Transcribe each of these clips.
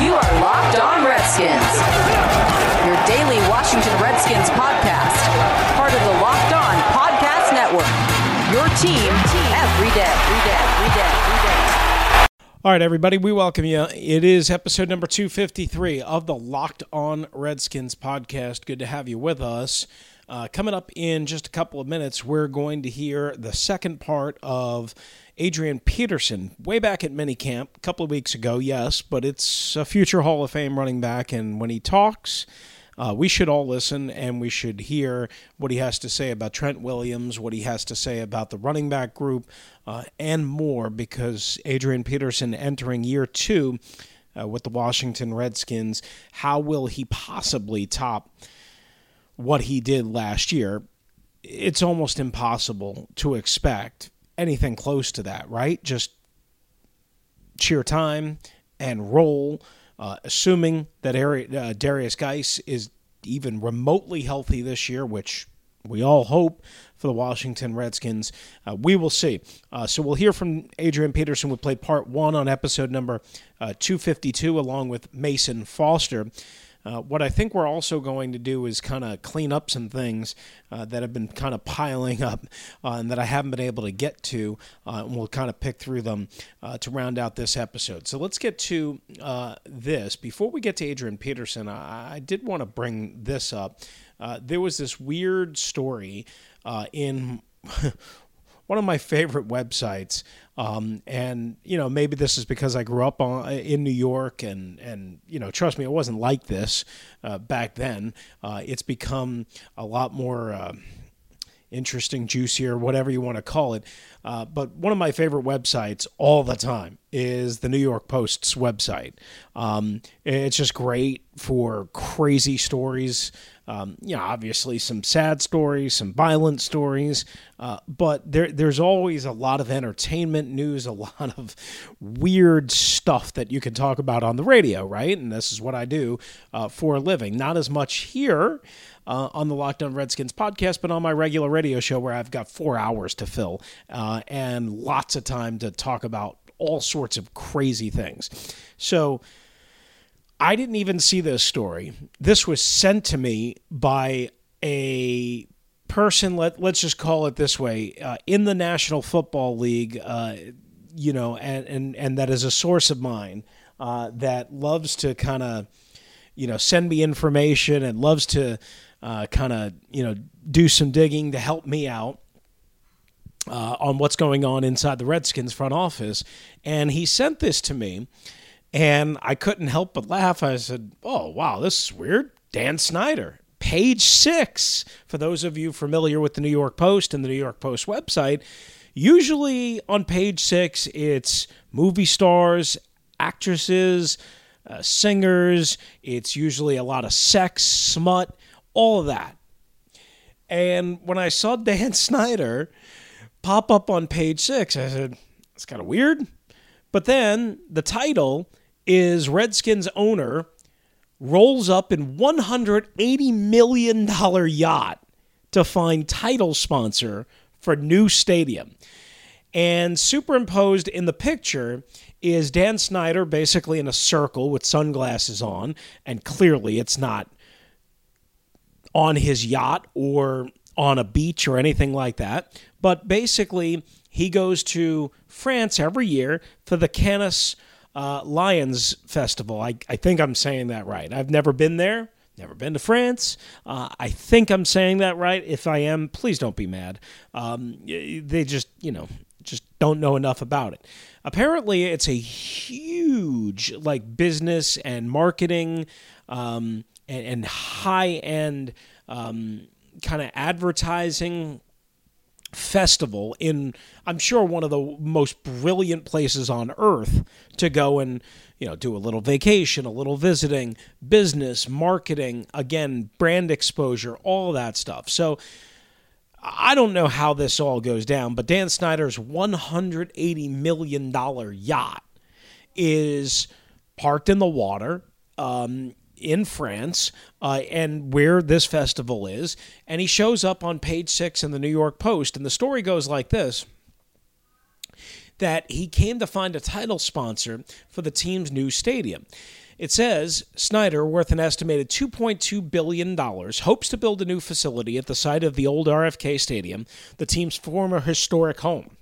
You are Locked On Redskins, your daily Washington Redskins podcast, part of the Locked On Podcast Network. Your team every day, every day, every day, every day. All right, everybody, we welcome you. It is episode number 253 of the Locked On Redskins podcast. Good to have you with us. Uh, coming up in just a couple of minutes, we're going to hear the second part of Adrian Peterson, way back at minicamp a couple of weeks ago, yes, but it's a future Hall of Fame running back. And when he talks, uh, we should all listen and we should hear what he has to say about Trent Williams, what he has to say about the running back group, uh, and more because Adrian Peterson entering year two uh, with the Washington Redskins, how will he possibly top what he did last year? It's almost impossible to expect anything close to that, right? Just cheer time and roll, uh, assuming that uh, Derrius Guice is even remotely healthy this year, which we all hope for the Washington Redskins. Uh, we will see. Uh, so we'll hear from Adrian Peterson. We played part one on episode number uh, 252 along with Mason Foster. Uh, what I think we're also going to do is kind of clean up some things uh, that have been kind of piling up uh, and that I haven't been able to get to, uh, and we'll kind of pick through them uh, to round out this episode. So let's get to this. Before we get to Adrian Peterson, I, I did want to bring this up. there was this weird story in one of my favorite websites. Um, and you know, maybe this is because I grew up on, in New York, and and you know, trust me, it wasn't like this uh, back then. Uh, it's become a lot more. Uh, interesting, juicier, whatever you want to call it. Uh, but one of my favorite websites all the time is the New York Post's website. Um, it's just great for crazy stories. Um, you know, obviously some sad stories, some violent stories, uh, but there, there's always a lot of entertainment news, a lot of weird stuff that you can talk about on the radio, right? And this is what I do uh, for a living. Not as much here uh, on the Locked On Redskins podcast, but on my regular radio show where I've got four hours to fill uh, and lots of time to talk about all sorts of crazy things. So, I didn't even see this story. This was sent to me by a person. Let let's just call it this way: uh, in the National Football League, uh, you know, and and and that is a source of mine uh, that loves to kind of, you know, send me information and loves to uh, kind of you know do some digging to help me out. Uh, on what's going on inside the Redskins front office. And he sent this to me. And I couldn't help but laugh. I said, Oh, wow, this is weird. Dan Snyder, page six. For those of you familiar with the New York Post and the New York Post website, usually on page six, it's movie stars, actresses, uh, singers. It's usually a lot of sex, smut, all of that. And when I saw Dan Snyder pop up on page six, I said, It's kind of weird. But then the title is Redskins owner rolls up in $180 million yacht to find title sponsor for new stadium. And superimposed in the picture is Dan Snyder basically in a circle with sunglasses on, and clearly it's not on his yacht or on a beach or anything like that. But basically, he goes to France every year for the Cannes uh, Lions Festival. I, I think I'm saying that right. I've never been there, never been to France. Uh, I think I'm saying that right. If I am, please don't be mad. Um, they just, you know, just don't know enough about it. Apparently, it's a huge like business and marketing um, and, and high end um, kind of advertising festival in I'm sure one of the most brilliant places on earth to go and you know do a little vacation, a little visiting, business, marketing, again, brand exposure, all that stuff. So I don't know how this all goes down, but Dan Snyder's 180 million dollar yacht is parked in the water. Um, in France uh, and where this festival is. And he shows up on page six in the New York Post. And the story goes like this that he came to find a title sponsor for the team's new stadium. It says Snyder, worth an estimated $2.2 billion, hopes to build a new facility at the site of the old RFK Stadium, the team's former historic home.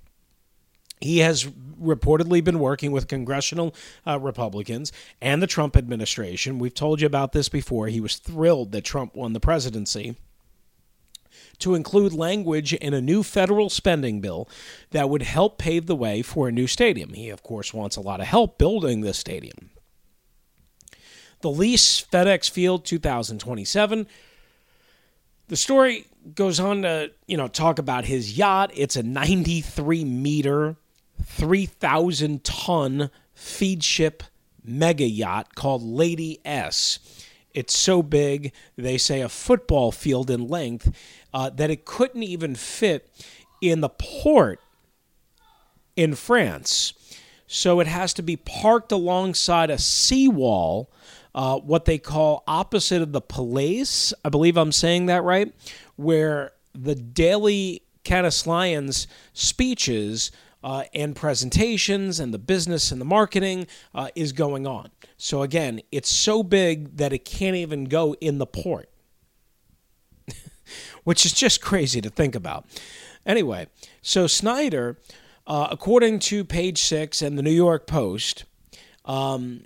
He has reportedly been working with congressional uh, Republicans and the Trump administration. We've told you about this before. He was thrilled that Trump won the presidency to include language in a new federal spending bill that would help pave the way for a new stadium. He, of course, wants a lot of help building this stadium. The lease, FedEx Field 2027. The story goes on to, you know, talk about his yacht. It's a 93 meter 3,000 ton Feadship mega yacht called Lady S. It's so big, they say a football field in length, uh, that it couldn't even fit in the port in France. So it has to be parked alongside a seawall, uh, what they call opposite of the Palais. I believe I'm saying that right, where the daily Cannes speeches uh, and presentations and the business and the marketing uh, is going on. So again, it's so big that it can't even go in the port, which is just crazy to think about. Anyway, so Snyder, uh, according to page six and the New York Post, um,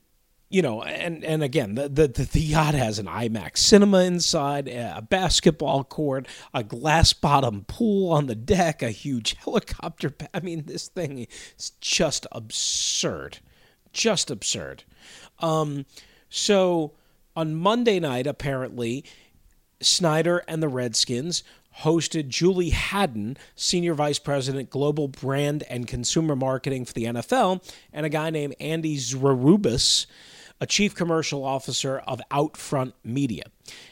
you know, and and again, the, the the yacht has an IMAX cinema inside, a basketball court, a glass bottom pool on the deck, a huge helicopter. I mean, this thing is just absurd, just absurd. Um, so on Monday night, apparently, Snyder and the Redskins hosted Julie Haddon, Senior Vice President, Global Brand and Consumer Marketing for the NFL, and a guy named Andy Sriubas a chief commercial officer of Outfront Media.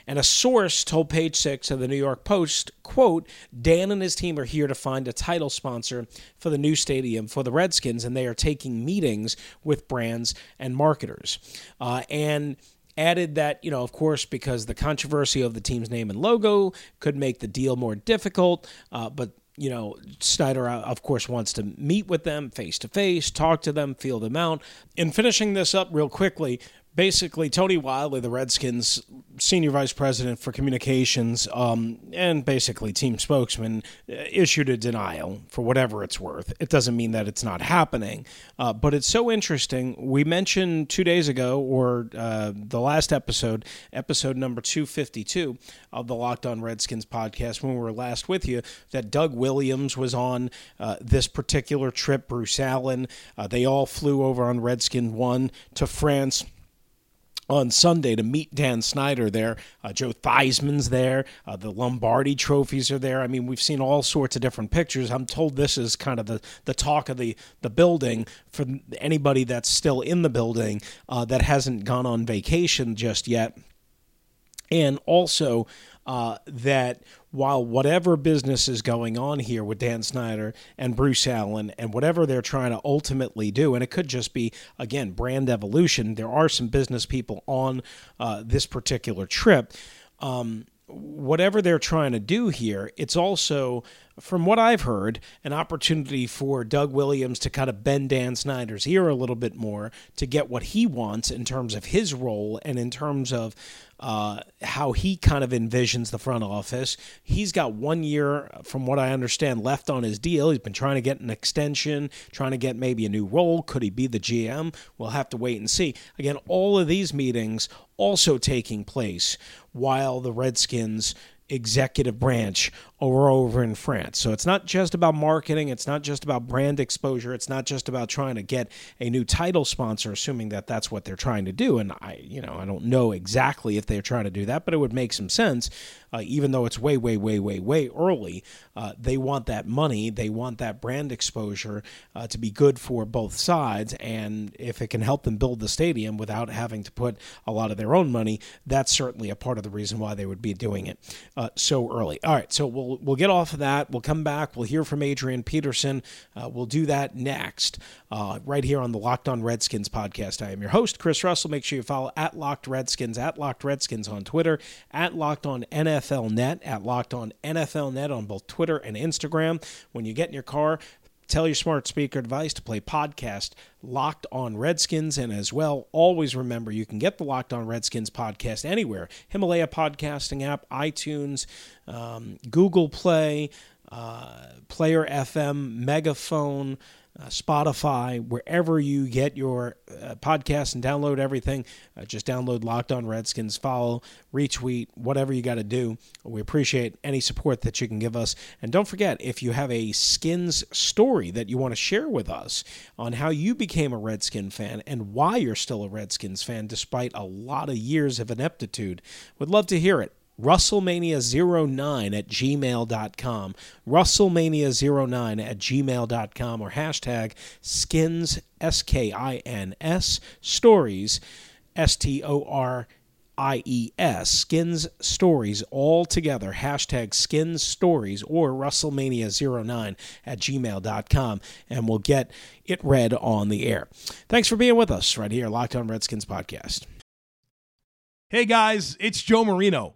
And a source told Page Six of the New York Post, quote, Dan and his team are here to find a title sponsor for the new stadium for the Redskins, and they are taking meetings with brands and marketers. Uh, and added that, you know, of course, because the controversy of the team's name and logo could make the deal more difficult, uh, but you know, Snyder, uh, of course, wants to meet with them face to face, talk to them, feel them out. In finishing this up real quickly, basically Tony Wyllie, the Redskins senior vice president for communications, um, and basically team spokesman, uh, issued a denial for whatever it's worth. It doesn't mean that it's not happening, uh, but it's so interesting. We mentioned two days ago, or uh, the last episode, episode number 252 of the Locked On Redskins podcast, when we were last with you, that Doug Williams was on uh, this particular trip, Bruce Allen. Uh, they all flew over on Redskin 1 to France on Sunday to meet Dan Snyder there. Uh, Joe Theismann's there. Uh, the Lombardi trophies are there. I mean, we've seen all sorts of different pictures. I'm told this is kind of the, the talk of the, the building for anybody that's still in the building uh, that hasn't gone on vacation just yet. And also, uh, that while whatever business is going on here with Dan Snyder and Bruce Allen and whatever they're trying to ultimately do, and it could just be, again, brand evolution, there are some business people on uh, this particular trip. Um, whatever they're trying to do here, it's also, from what I've heard, an opportunity for Doug Williams to kind of bend Dan Snyder's ear a little bit more to get what he wants in terms of his role and in terms of uh, how he kind of envisions the front office. He's got one year, from what I understand, left on his deal. He's been trying to get an extension, trying to get maybe a new role. Could he be the GM? We'll have to wait and see. Again, all of these meetings also taking place while the Redskins executive branch or over in France. So it's not just about marketing, it's not just about brand exposure, it's not just about trying to get a new title sponsor assuming that that's what they're trying to do and I you know, I don't know exactly if they're trying to do that, but it would make some sense uh, even though it's way, way, way, way, way early, uh, they want that money. They want that brand exposure uh, to be good for both sides. And if it can help them build the stadium without having to put a lot of their own money, that's certainly a part of the reason why they would be doing it uh, so early. All right, so we'll we'll get off of that. We'll come back. We'll hear from Adrian Peterson. Uh, we'll do that next, uh, right here on the Locked On Redskins podcast. I am your host, Chris Russell. Make sure you follow at Locked Redskins at Locked Redskins on Twitter, at Locked On. NFL Net at Locked On NFL Net on both Twitter and Instagram. When you get in your car, tell your smart speaker device to play podcast Locked On Redskins. And as well, always remember you can get the Locked On Redskins podcast anywhere Himalaya podcasting app, iTunes, um, Google Play, uh, Player FM, Megaphone uh, Spotify, wherever you get your uh, podcast and download everything. Uh, just download Locked On Redskins, follow, retweet, whatever you got to do. We appreciate any support that you can give us. And don't forget, if you have a Skins story that you want to share with us on how you became a Redskin fan and why you're still a Redskins fan despite a lot of years of ineptitude, would love to hear it. Russellmania09 at gmail.com. Russellmania09 at gmail.com or hashtag skins, S K I N S, stories, S T O R I E S, skins stories all together. Hashtag skins stories or Russellmania09 at gmail.com and we'll get it read on the air. Thanks for being with us right here, Locked On Redskins podcast. Hey guys, it's Joe Marino.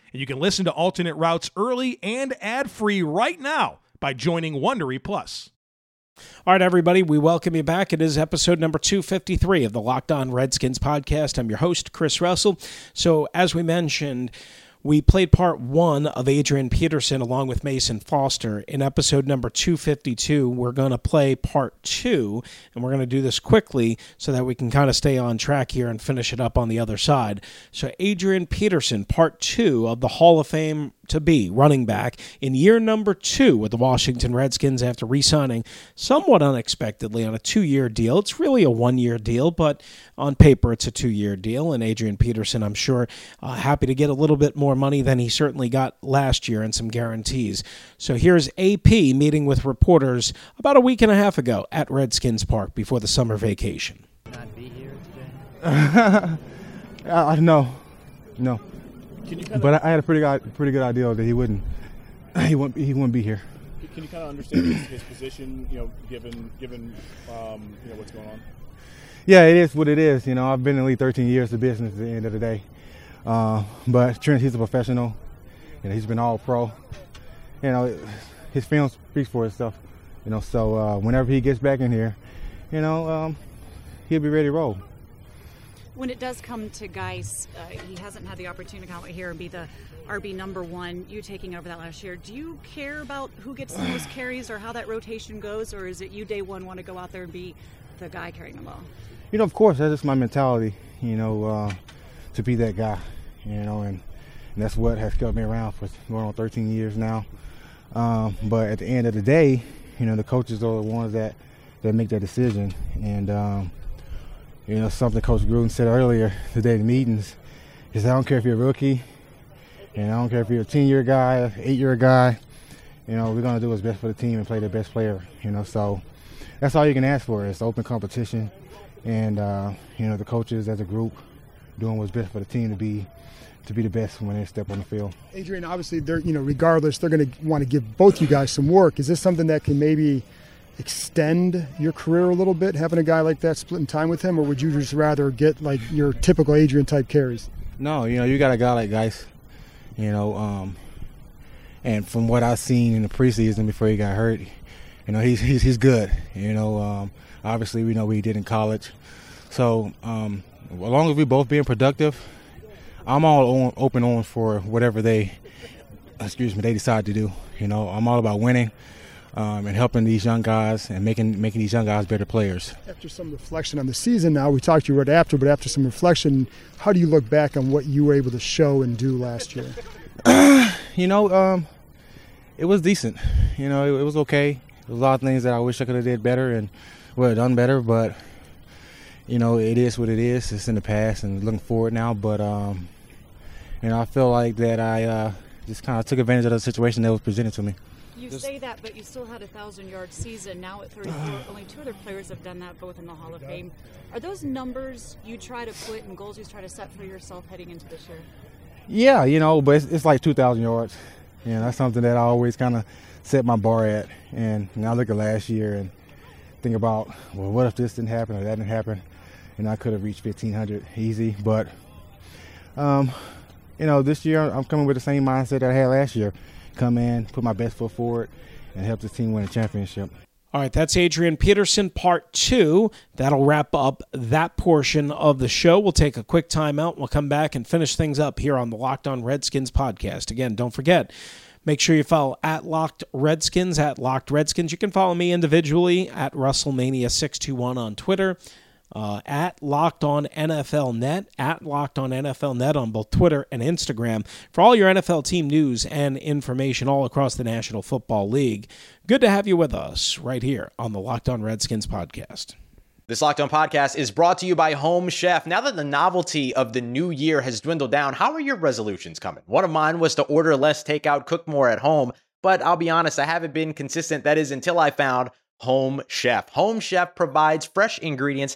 And you can listen to alternate routes early and ad-free right now by joining Wondery Plus. All right, everybody, we welcome you back. It is episode number 253 of the Locked On Redskins podcast. I'm your host, Chris Russell. So, as we mentioned, we played part one of Adrian Peterson along with Mason Foster. In episode number 252, we're going to play part two, and we're going to do this quickly so that we can kind of stay on track here and finish it up on the other side. So, Adrian Peterson, part two of the Hall of Fame to be running back in year number two with the Washington Redskins after re signing somewhat unexpectedly on a two year deal. It's really a one year deal, but on paper it's a two year deal. And Adrian Peterson, I'm sure, uh, happy to get a little bit more money than he certainly got last year and some guarantees. So here's AP meeting with reporters about a week and a half ago at Redskins Park before the summer vacation. Not be here today? uh, no, no. But I had a pretty good, pretty good idea that he wouldn't, he wouldn't, he wouldn't be here. Can you kind of understand his, his position, you know, given given um, you know what's going on? Yeah, it is what it is. You know, I've been in the league 13 years of business at the end of the day. Uh, but Trent, he's a professional. You know, he's been all pro. You know, his film speaks for itself. You know, so uh, whenever he gets back in here, you know, um, he'll be ready to roll when it does come to Guice, uh, he hasn't had the opportunity to come out here and be the RB number one. You taking over that last year. Do you care about who gets the most carries or how that rotation goes, or is it you day one want to go out there and be the guy carrying the ball? You know, of course, that's just my mentality. You know, uh, to be that guy. You know, and, and that's what has kept me around for going on 13 years now. Um, but at the end of the day, you know, the coaches are the ones that that make that decision, and um, you know, something Coach Gruden said earlier today in meetings is I don't care if you're a rookie, and I don't care if you're a 10 year guy, eight year guy, you know, we're going to do what's best for the team and play the best player, you know. So that's all you can ask for is open competition and, uh, you know, the coaches as a group doing what's best for the team to be to be the best when they step on the field. Adrian, obviously, they're you know, regardless, they're going to want to give both you Guice some work. Is this something that can maybe extend your career a little bit, having a guy like that splitting time with him, or would you just rather get like your typical Adrian type carries? No, you know, you got a guy like guys, you know, um, and from what I've seen in the preseason before he got hurt, you know, he's he's, he's good. You know, um, obviously we know what he did in college, so um, as long as we both being productive I'm all on, open on for whatever they, excuse me, they decide to do. You know, I'm all about winning um, and helping these young guys and making making these young guys better players. After some reflection on the season, now we talked to you right after, but after some reflection, how do you look back on what you were able to show and do last year? you know, um, it was decent. You know, it, it was okay. There was a lot of things that I wish I could have did better and would have done better, but you know, it is what it is. It's in the past and looking forward now. But um, you know, I feel like that I uh, just kind of took advantage of the situation that was presented to me. You say that, but you still had a thousand yard season. Now at 34, only two other players have done that, both in the Hall of Fame. Are those numbers you try to put and goals you try to set for yourself heading into this year? Yeah, you know, but it's, it's like 2,000 yards. You know, that's something that I always kind of set my bar at. And you know, I look at last year and think about, well, what if this didn't happen or that didn't happen? And I could have reached 1,500 easy. But, um, you know, this year I'm coming with the same mindset that I had last year. Come in, put my best foot forward, and help the team win a championship. All right, that's Adrian Peterson, part two. That'll wrap up that portion of the show. We'll take a quick timeout. We'll come back and finish things up here on the Locked On Redskins podcast. Again, don't forget, make sure you follow at Locked Redskins, at Locked Redskins. You can follow me individually at Russellmania621 on Twitter uh, at Locked On NFL Net, at Locked On NFL Net on both Twitter and Instagram for all your NFL team news and information all across the National Football League. Good to have you with us right here on the Locked On Redskins podcast. This Locked On podcast is brought to you by Home Chef. Now that the novelty of the new year has dwindled down, how are your resolutions coming? One of mine was to order less takeout, cook more at home, but I'll be honest, I haven't been consistent. That is until I found Home Chef. Home Chef provides fresh ingredients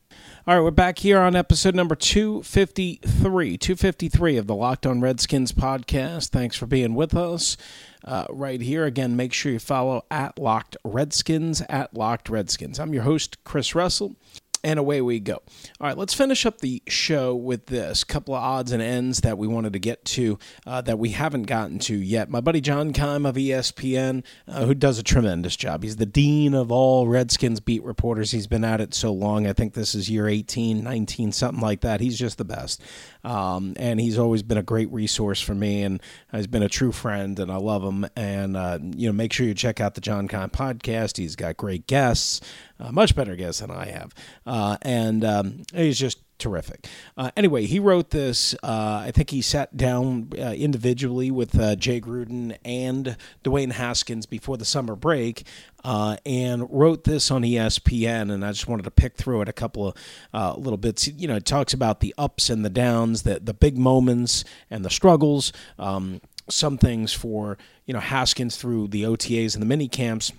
All right, we're back here on episode number 253, 253 of the Locked On Redskins podcast. Thanks for being with us uh, right here. Again, make sure you follow at Locked Redskins, at Locked Redskins. I'm your host, Chris Russell and away we go. All right, let's finish up the show with this couple of odds and ends that we wanted to get to uh, that we haven't gotten to yet. My buddy John Keim of ESPN, uh, who does a tremendous job. He's the dean of all Redskins beat reporters. He's been at it so long. I think this is year 18, 19, something like that. He's just the best. Um, and he's always been a great resource for me and has been a true friend, and I love him. And, uh, you know, make sure you check out the John Keim podcast. He's got great guests uh, much better guess than I have, uh, and um, he's just terrific. Uh, anyway, he wrote this. Uh, I think he sat down uh, individually with uh, Jay Gruden and Dwayne Haskins before the summer break. Uh, and wrote this on ESPN, and I just wanted to pick through it a couple of uh, little bits. You know, it talks about the ups and the downs, the the big moments and the struggles. Um, some things for you know Haskins through the OTAs and the mini camps,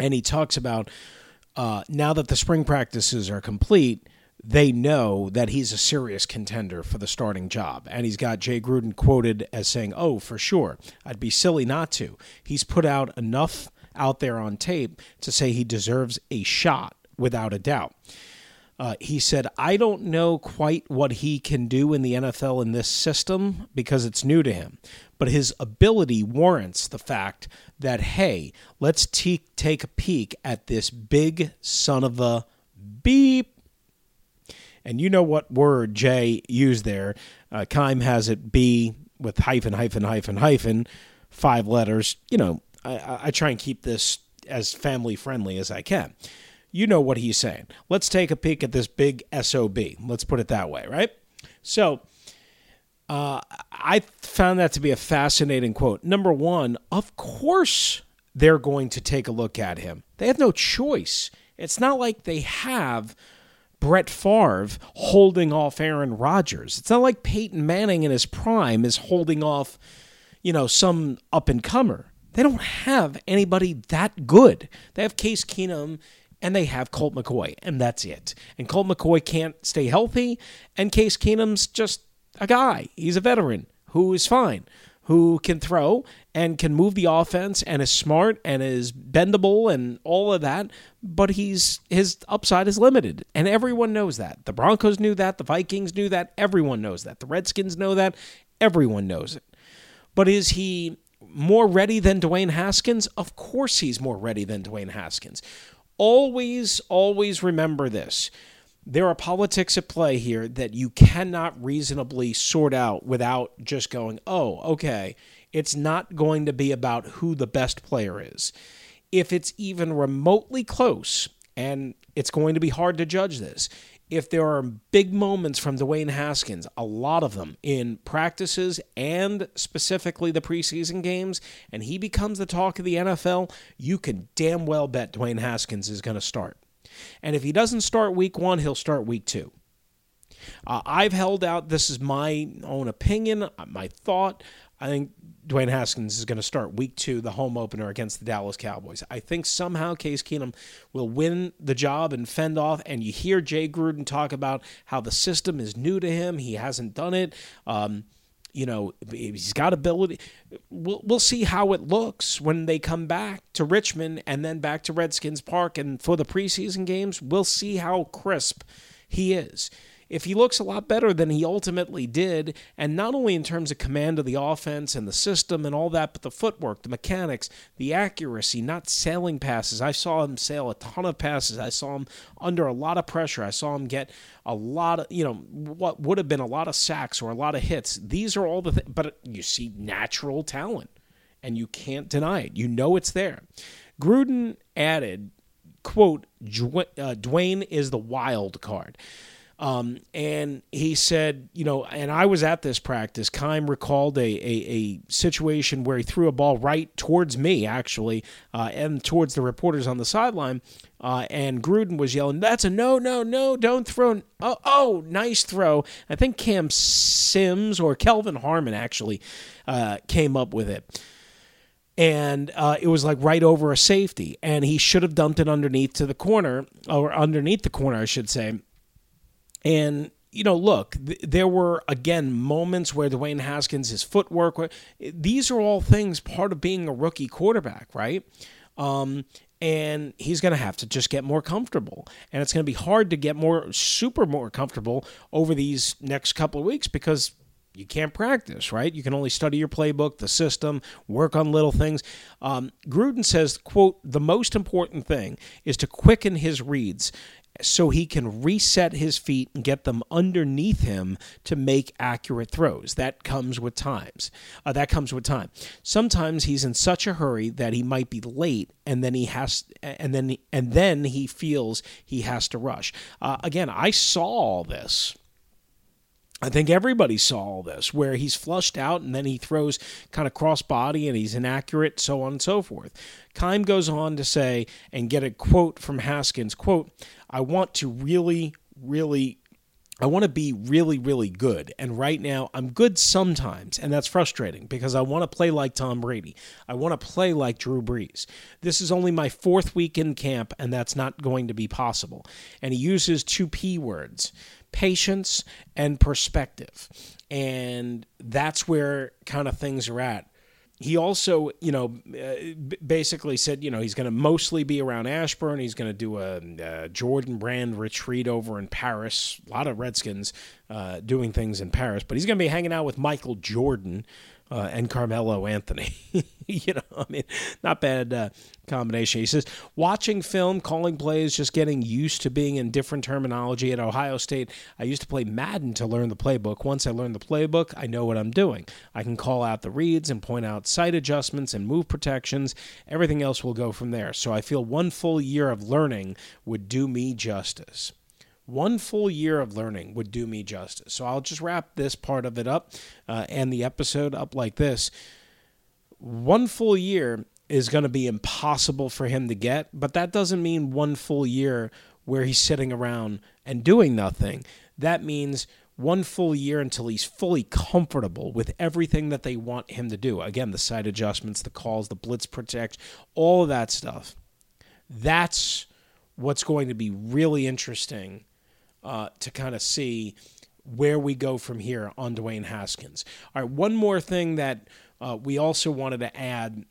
and he talks about uh, now that the spring practices are complete, they know that he's a serious contender for the starting job. And he's got Jay Gruden quoted as saying, Oh, for sure. I'd be silly not to. He's put out enough out there on tape to say he deserves a shot without a doubt. Uh, he said, I don't know quite what he can do in the NFL in this system because it's new to him, but his ability warrants the fact that, hey, let's te- take a peek at this big son of a beep. And you know what word Jay used there. Uh, Keim has it B with hyphen, hyphen, hyphen, hyphen, five letters. You know, I, I try and keep this as family friendly as I can. You know what he's saying. Let's take a peek at this big SOB. Let's put it that way, right? So, uh, I found that to be a fascinating quote. Number one, of course they're going to take a look at him. They have no choice. It's not like they have Brett Favre holding off Aaron Rodgers. It's not like Peyton Manning in his prime is holding off, you know, some up and comer. They don't have anybody that good. They have Case Keenum and they have Colt McCoy, and that's it. And Colt McCoy can't stay healthy, and Case Keenum's just a guy. He's a veteran who is fine, who can throw and can move the offense and is smart and is bendable and all of that, but he's his upside is limited. And everyone knows that. The Broncos knew that, the Vikings knew that, everyone knows that. The Redskins know that, everyone knows it. But is he more ready than Dwayne Haskins? Of course he's more ready than Dwayne Haskins. Always, always remember this. There are politics at play here that you cannot reasonably sort out without just going, oh, okay, it's not going to be about who the best player is. If it's even remotely close, and it's going to be hard to judge this, if there are big moments from Dwayne Haskins, a lot of them in practices and specifically the preseason games, and he becomes the talk of the NFL, you can damn well bet Dwayne Haskins is going to start. And if he doesn't start week one, he'll start week two. Uh, I've held out, this is my own opinion, my thought. I think Dwayne Haskins is going to start week two, the home opener against the Dallas Cowboys. I think somehow Case Keenum will win the job and fend off. And you hear Jay Gruden talk about how the system is new to him. He hasn't done it. Um, you know, he's got ability. We'll, we'll see how it looks when they come back to Richmond and then back to Redskins Park. And for the preseason games, we'll see how crisp he is if he looks a lot better than he ultimately did, and not only in terms of command of the offense and the system and all that, but the footwork, the mechanics, the accuracy, not sailing passes. I saw him sail a ton of passes. I saw him under a lot of pressure. I saw him get a lot of, you know, what would have been a lot of sacks or a lot of hits. These are all the things, but you see natural talent, and you can't deny it. You know it's there. Gruden added, quote, uh, Dwayne is the wild card. Um, and he said, you know, and I was at this practice. Keim recalled a, a, a situation where he threw a ball right towards me, actually, uh, and towards the reporters on the sideline. Uh, and Gruden was yelling, "That's a no, no, no! Don't throw! Oh, oh, nice throw!" I think Cam Sims or Kelvin Harmon actually uh, came up with it and uh, it was like right over a safety, and he should have dumped it underneath to the corner, or underneath the corner, I should say. And you know, look, th- there were again moments where Dwayne Haskins, his footwork, these are all things part of being a rookie quarterback, right? Um, and he's going to have to just get more comfortable. And it's going to be hard to get more, super more comfortable over these next couple of weeks because you can't practice, right? You can only study your playbook, the system, work on little things. Um, Gruden says, quote, the most important thing is to quicken his reads so he can reset his feet and get them underneath him to make accurate throws. That comes with times. Uh, that comes with time. Sometimes he's in such a hurry that he might be late, and then he has, and then and then he feels he has to rush. Uh, again, I saw all this. I think everybody saw all this, where he's flushed out and then he throws kind of cross body and he's inaccurate, so on and so forth. Keim goes on to say and get a quote from Haskins, quote, I want to really, really I want to be really, really good. And right now, I'm good sometimes, and that's frustrating because I want to play like Tom Brady. I want to play like Drew Brees. This is only my fourth week in camp, and that's not going to be possible. And he uses two P words patience and perspective. And that's where kind of things are at he also, you know, uh, basically said, you know, he's going to mostly be around Ashburn. He's going to do a, a, Jordan Brand retreat over in Paris. A lot of Redskins uh, doing things in Paris, but he's going to be hanging out with Michael Jordan. uh, and Carmelo Anthony. you know, I mean, not bad uh, combination. He says, watching film, calling plays, just getting used to being in different terminology. At Ohio State, I used to play Madden to learn the playbook. Once I learned the playbook, I know what I'm doing. I can call out the reads and point out sight adjustments and move protections. Everything else will go from there. So I feel one full year of learning would do me justice. One full year of learning would do me justice. So I'll just wrap this part of it up uh, and the episode up like this. One full year is going to be impossible for him to get, but that doesn't mean one full year where he's sitting around and doing nothing. That means one full year until he's fully comfortable with everything that they want him to do. Again, the sight adjustments, the calls, the blitz protect, all of that stuff. That's what's going to be really interesting uh, to kind of see where we go from here on Dwayne Haskins. All right, one more thing that uh, we also wanted to add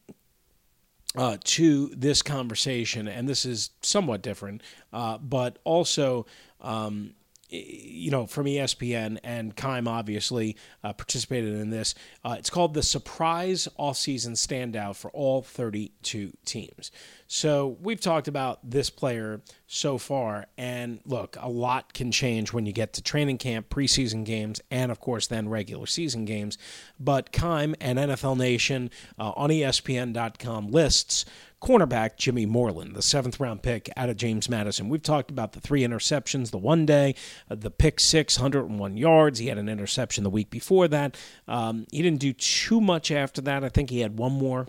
uh, to this conversation, and this is somewhat different, uh, but also. Um, you know, from ESPN and Keim obviously uh, participated in this. Uh, it's called the Surprise Offseason Standout for all 32 teams. So we've talked about this player so far, and look, a lot can change when you get to training camp, preseason games, and of course then regular season games. But Keim and NFL Nation uh, on ESPN.com lists cornerback Jimmy Moreland, the seventh round pick out of James Madison. We've talked about the three interceptions the one day, uh, the pick six, 101 yards. He had an interception the week before that. Um, he didn't do too much after that. I think he had one more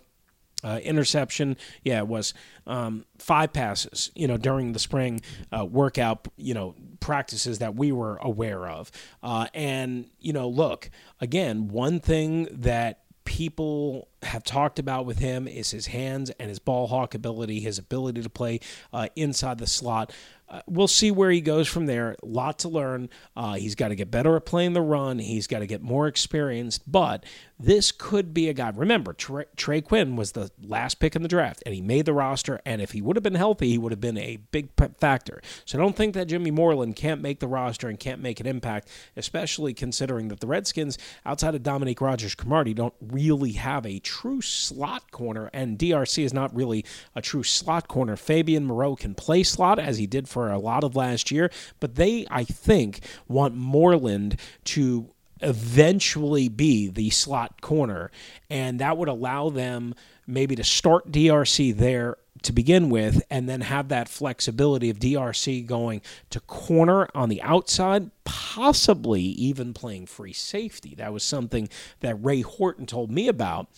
uh, interception. Yeah, it was um, five passes. You know, during the spring uh, workout, you know, practices that we were aware of. Uh, and you know, look again, one thing that people have talked about with him is his hands and his ball hawk ability, his ability to play uh, inside the slot. Uh, we'll see where he goes from there. A lot to learn. Uh, he's got to get better at playing the run. He's got to get more experienced. But this could be a guy. Remember, Trey, Trey Quinn was the last pick in the draft, and he made the roster. And if he would have been healthy, he would have been a big factor. So don't think that Jimmy Moreland can't make the roster and can't make an impact, especially considering that the Redskins, outside of Dominique Rodgers Cromartie, don't really have a true slot corner, and DRC is not really a true slot corner. Fabian Moreau can play slot as he did for a lot of last year, but they, I think, want Moreland to eventually be the slot corner, and that would allow them maybe to start DRC there to begin with and then have that flexibility of DRC going to corner on the outside, possibly even playing free safety. That was something that Ray Horton told me about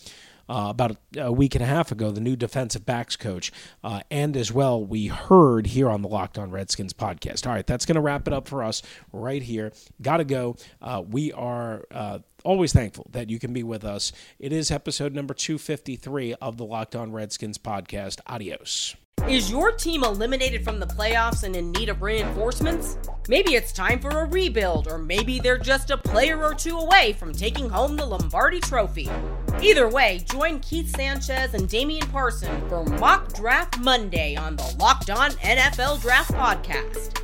uh, about a, week and a half ago, the new defensive backs coach. Uh, and as well, we heard here on the Locked On Redskins podcast. All right, that's going to wrap it up for us right here. Got to go. Uh, we are uh, always thankful that you can be with us. It is episode number 253 of the Locked On Redskins podcast. Adios. Is your team eliminated from the playoffs and in need of reinforcements? Maybe it's time for a rebuild, or maybe they're just a player or two away from taking home the Lombardi Trophy. Either way, join Keith Sanchez and Damian Parson for Mock Draft Monday on the Locked On NFL Draft Podcast.